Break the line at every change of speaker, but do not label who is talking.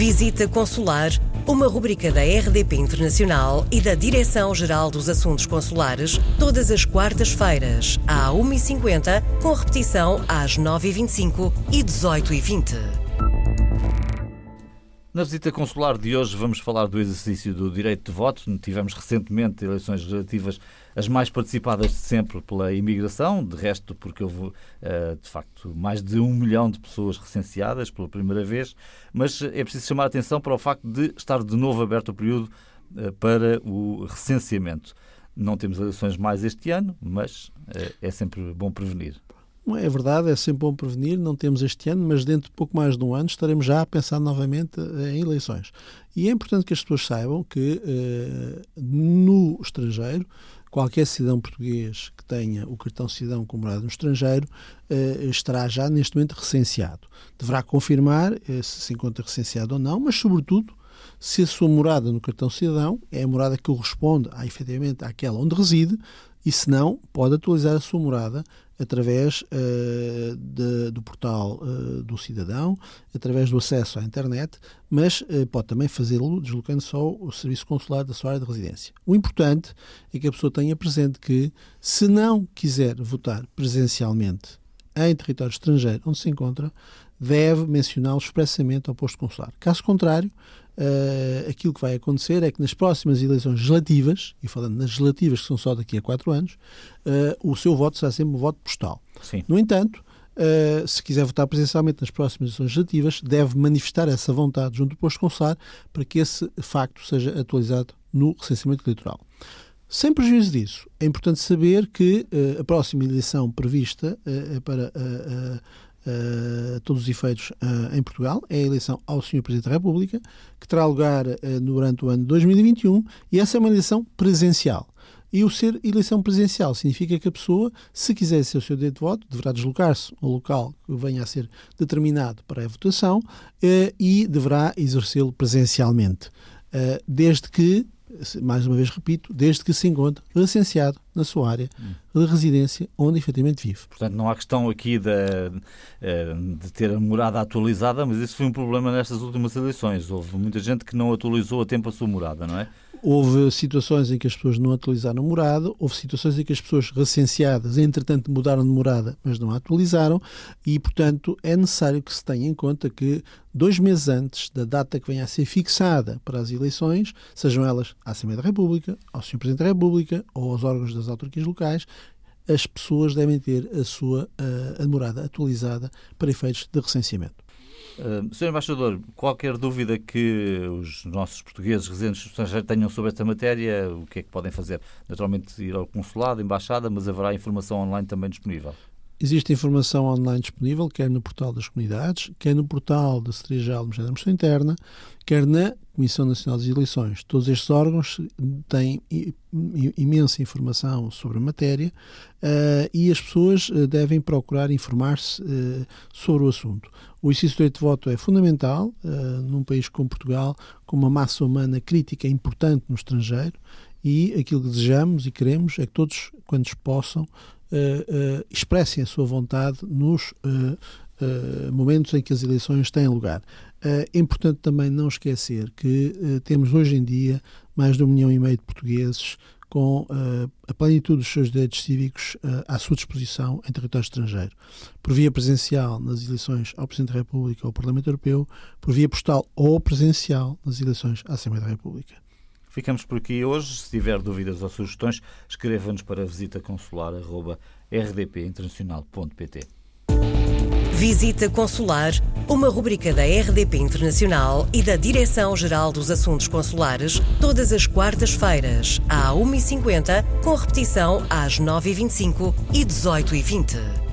Visita Consular, uma rubrica da RDP Internacional e da Direção-Geral dos Assuntos Consulares, todas as quartas-feiras, à 1h50, com repetição às 9h25 e 18h20.
Na visita consular de hoje vamos falar do exercício do direito de voto. Tivemos recentemente eleições legislativas as mais participadas de sempre pela imigração, de resto porque houve, eh, de facto, mais de um milhão de pessoas recenseadas pela primeira vez, mas é preciso chamar a atenção para o facto de estar de novo aberto o período eh, para o recenseamento. Não temos eleições mais este ano, mas eh, é sempre bom prevenir.
É verdade, é sempre bom prevenir. Não temos este ano, mas dentro de pouco mais de um ano estaremos já a pensar novamente eh, em eleições. E é importante que as pessoas saibam que eh, no estrangeiro, qualquer cidadão português que tenha o cartão cidadão com morada no estrangeiro eh, estará já neste momento recenseado. Deverá confirmar eh, se se encontra recenseado ou não, mas, sobretudo, se a sua morada no cartão cidadão é a morada que corresponde a, efetivamente àquela onde reside, e se não, pode atualizar a sua morada através uh, de, do portal uh, do cidadão, através do acesso à internet, mas uh, pode também fazê-lo deslocando só o serviço consular da sua área de residência. O importante é que a pessoa tenha presente que, se não quiser votar presencialmente em território estrangeiro onde se encontra, deve mencioná-lo expressamente ao posto consular. Caso contrário, uh, aquilo que vai acontecer é que nas próximas eleições legislativas, e falando nas legislativas que são só daqui a quatro anos, uh, o seu voto será sempre um voto postal.
Sim.
No entanto, Uh, se quiser votar presencialmente nas próximas eleições legislativas, deve manifestar essa vontade junto do posto consular para que esse facto seja atualizado no recenseamento eleitoral. Sem prejuízo disso, é importante saber que a próxima eleição prevista para uh, todos os efeitos uh, em Portugal, é a eleição ao Sr. Presidente da República, que terá lugar uh, durante o ano de 2021, e essa é uma eleição presencial. E o ser eleição presencial significa que a pessoa, se quiser ser o seu direito de voto, deverá deslocar-se ao local que venha a ser determinado para a votação e deverá exercê-lo presencialmente. Desde que mais uma vez repito, desde que se encontre licenciado na sua área de residência onde efetivamente vive.
Portanto, não há questão aqui de, eh, de, ter a morada atualizada, mas isso foi um problema nestas últimas eleições. Houve muita gente que não atualizou a tempo a sua morada, não é?
Houve situações em que as pessoas não atualizaram morada, houve situações em que as pessoas recenseadas, entretanto, mudaram de morada, mas não a atualizaram, e, portanto, é necessário que se tenha em conta que dois meses antes da data que venha a ser fixada para as eleições, sejam elas à Assembleia da República, ao Sr. Presidente da República ou aos órgãos das autarquias locais, as pessoas devem ter a sua a morada atualizada para efeitos de recenseamento.
Uh, Sr. Embaixador, qualquer dúvida que os nossos portugueses residentes no estrangeiro tenham sobre esta matéria, o que é que podem fazer? Naturalmente ir ao consulado, embaixada, mas haverá informação online também disponível.
Existe informação online disponível, quer no portal das comunidades, quer no portal da Secretaria-Geral da Administração Interna, quer na Comissão Nacional das Eleições. Todos estes órgãos têm imensa informação sobre a matéria uh, e as pessoas uh, devem procurar informar-se uh, sobre o assunto. O exercício do direito de voto é fundamental num país como Portugal, com uma massa humana crítica importante no estrangeiro e aquilo que desejamos e queremos é que todos, quando possam, uh, expressem a sua vontade nos uh, momentos em que as eleições têm lugar. é importante também não esquecer que temos hoje em dia mais de um milhão e meio de portugueses com uh, a plenitude dos seus direitos cívicos uh, à sua disposição em território estrangeiro, por via presencial nas eleições ao Presidente da República ou ao Parlamento Europeu, por via postal ou presencial nas eleições à Assembleia da República.
Ficamos por aqui hoje. Se tiver dúvidas ou sugestões, escreva-nos para visitaconsular.rdpinternacional.pt.
Visita Consular, uma rubrica da RDP Internacional e da Direção-Geral dos Assuntos Consulares, todas as quartas-feiras, à 1h50, com repetição às 9h25 e 18h20.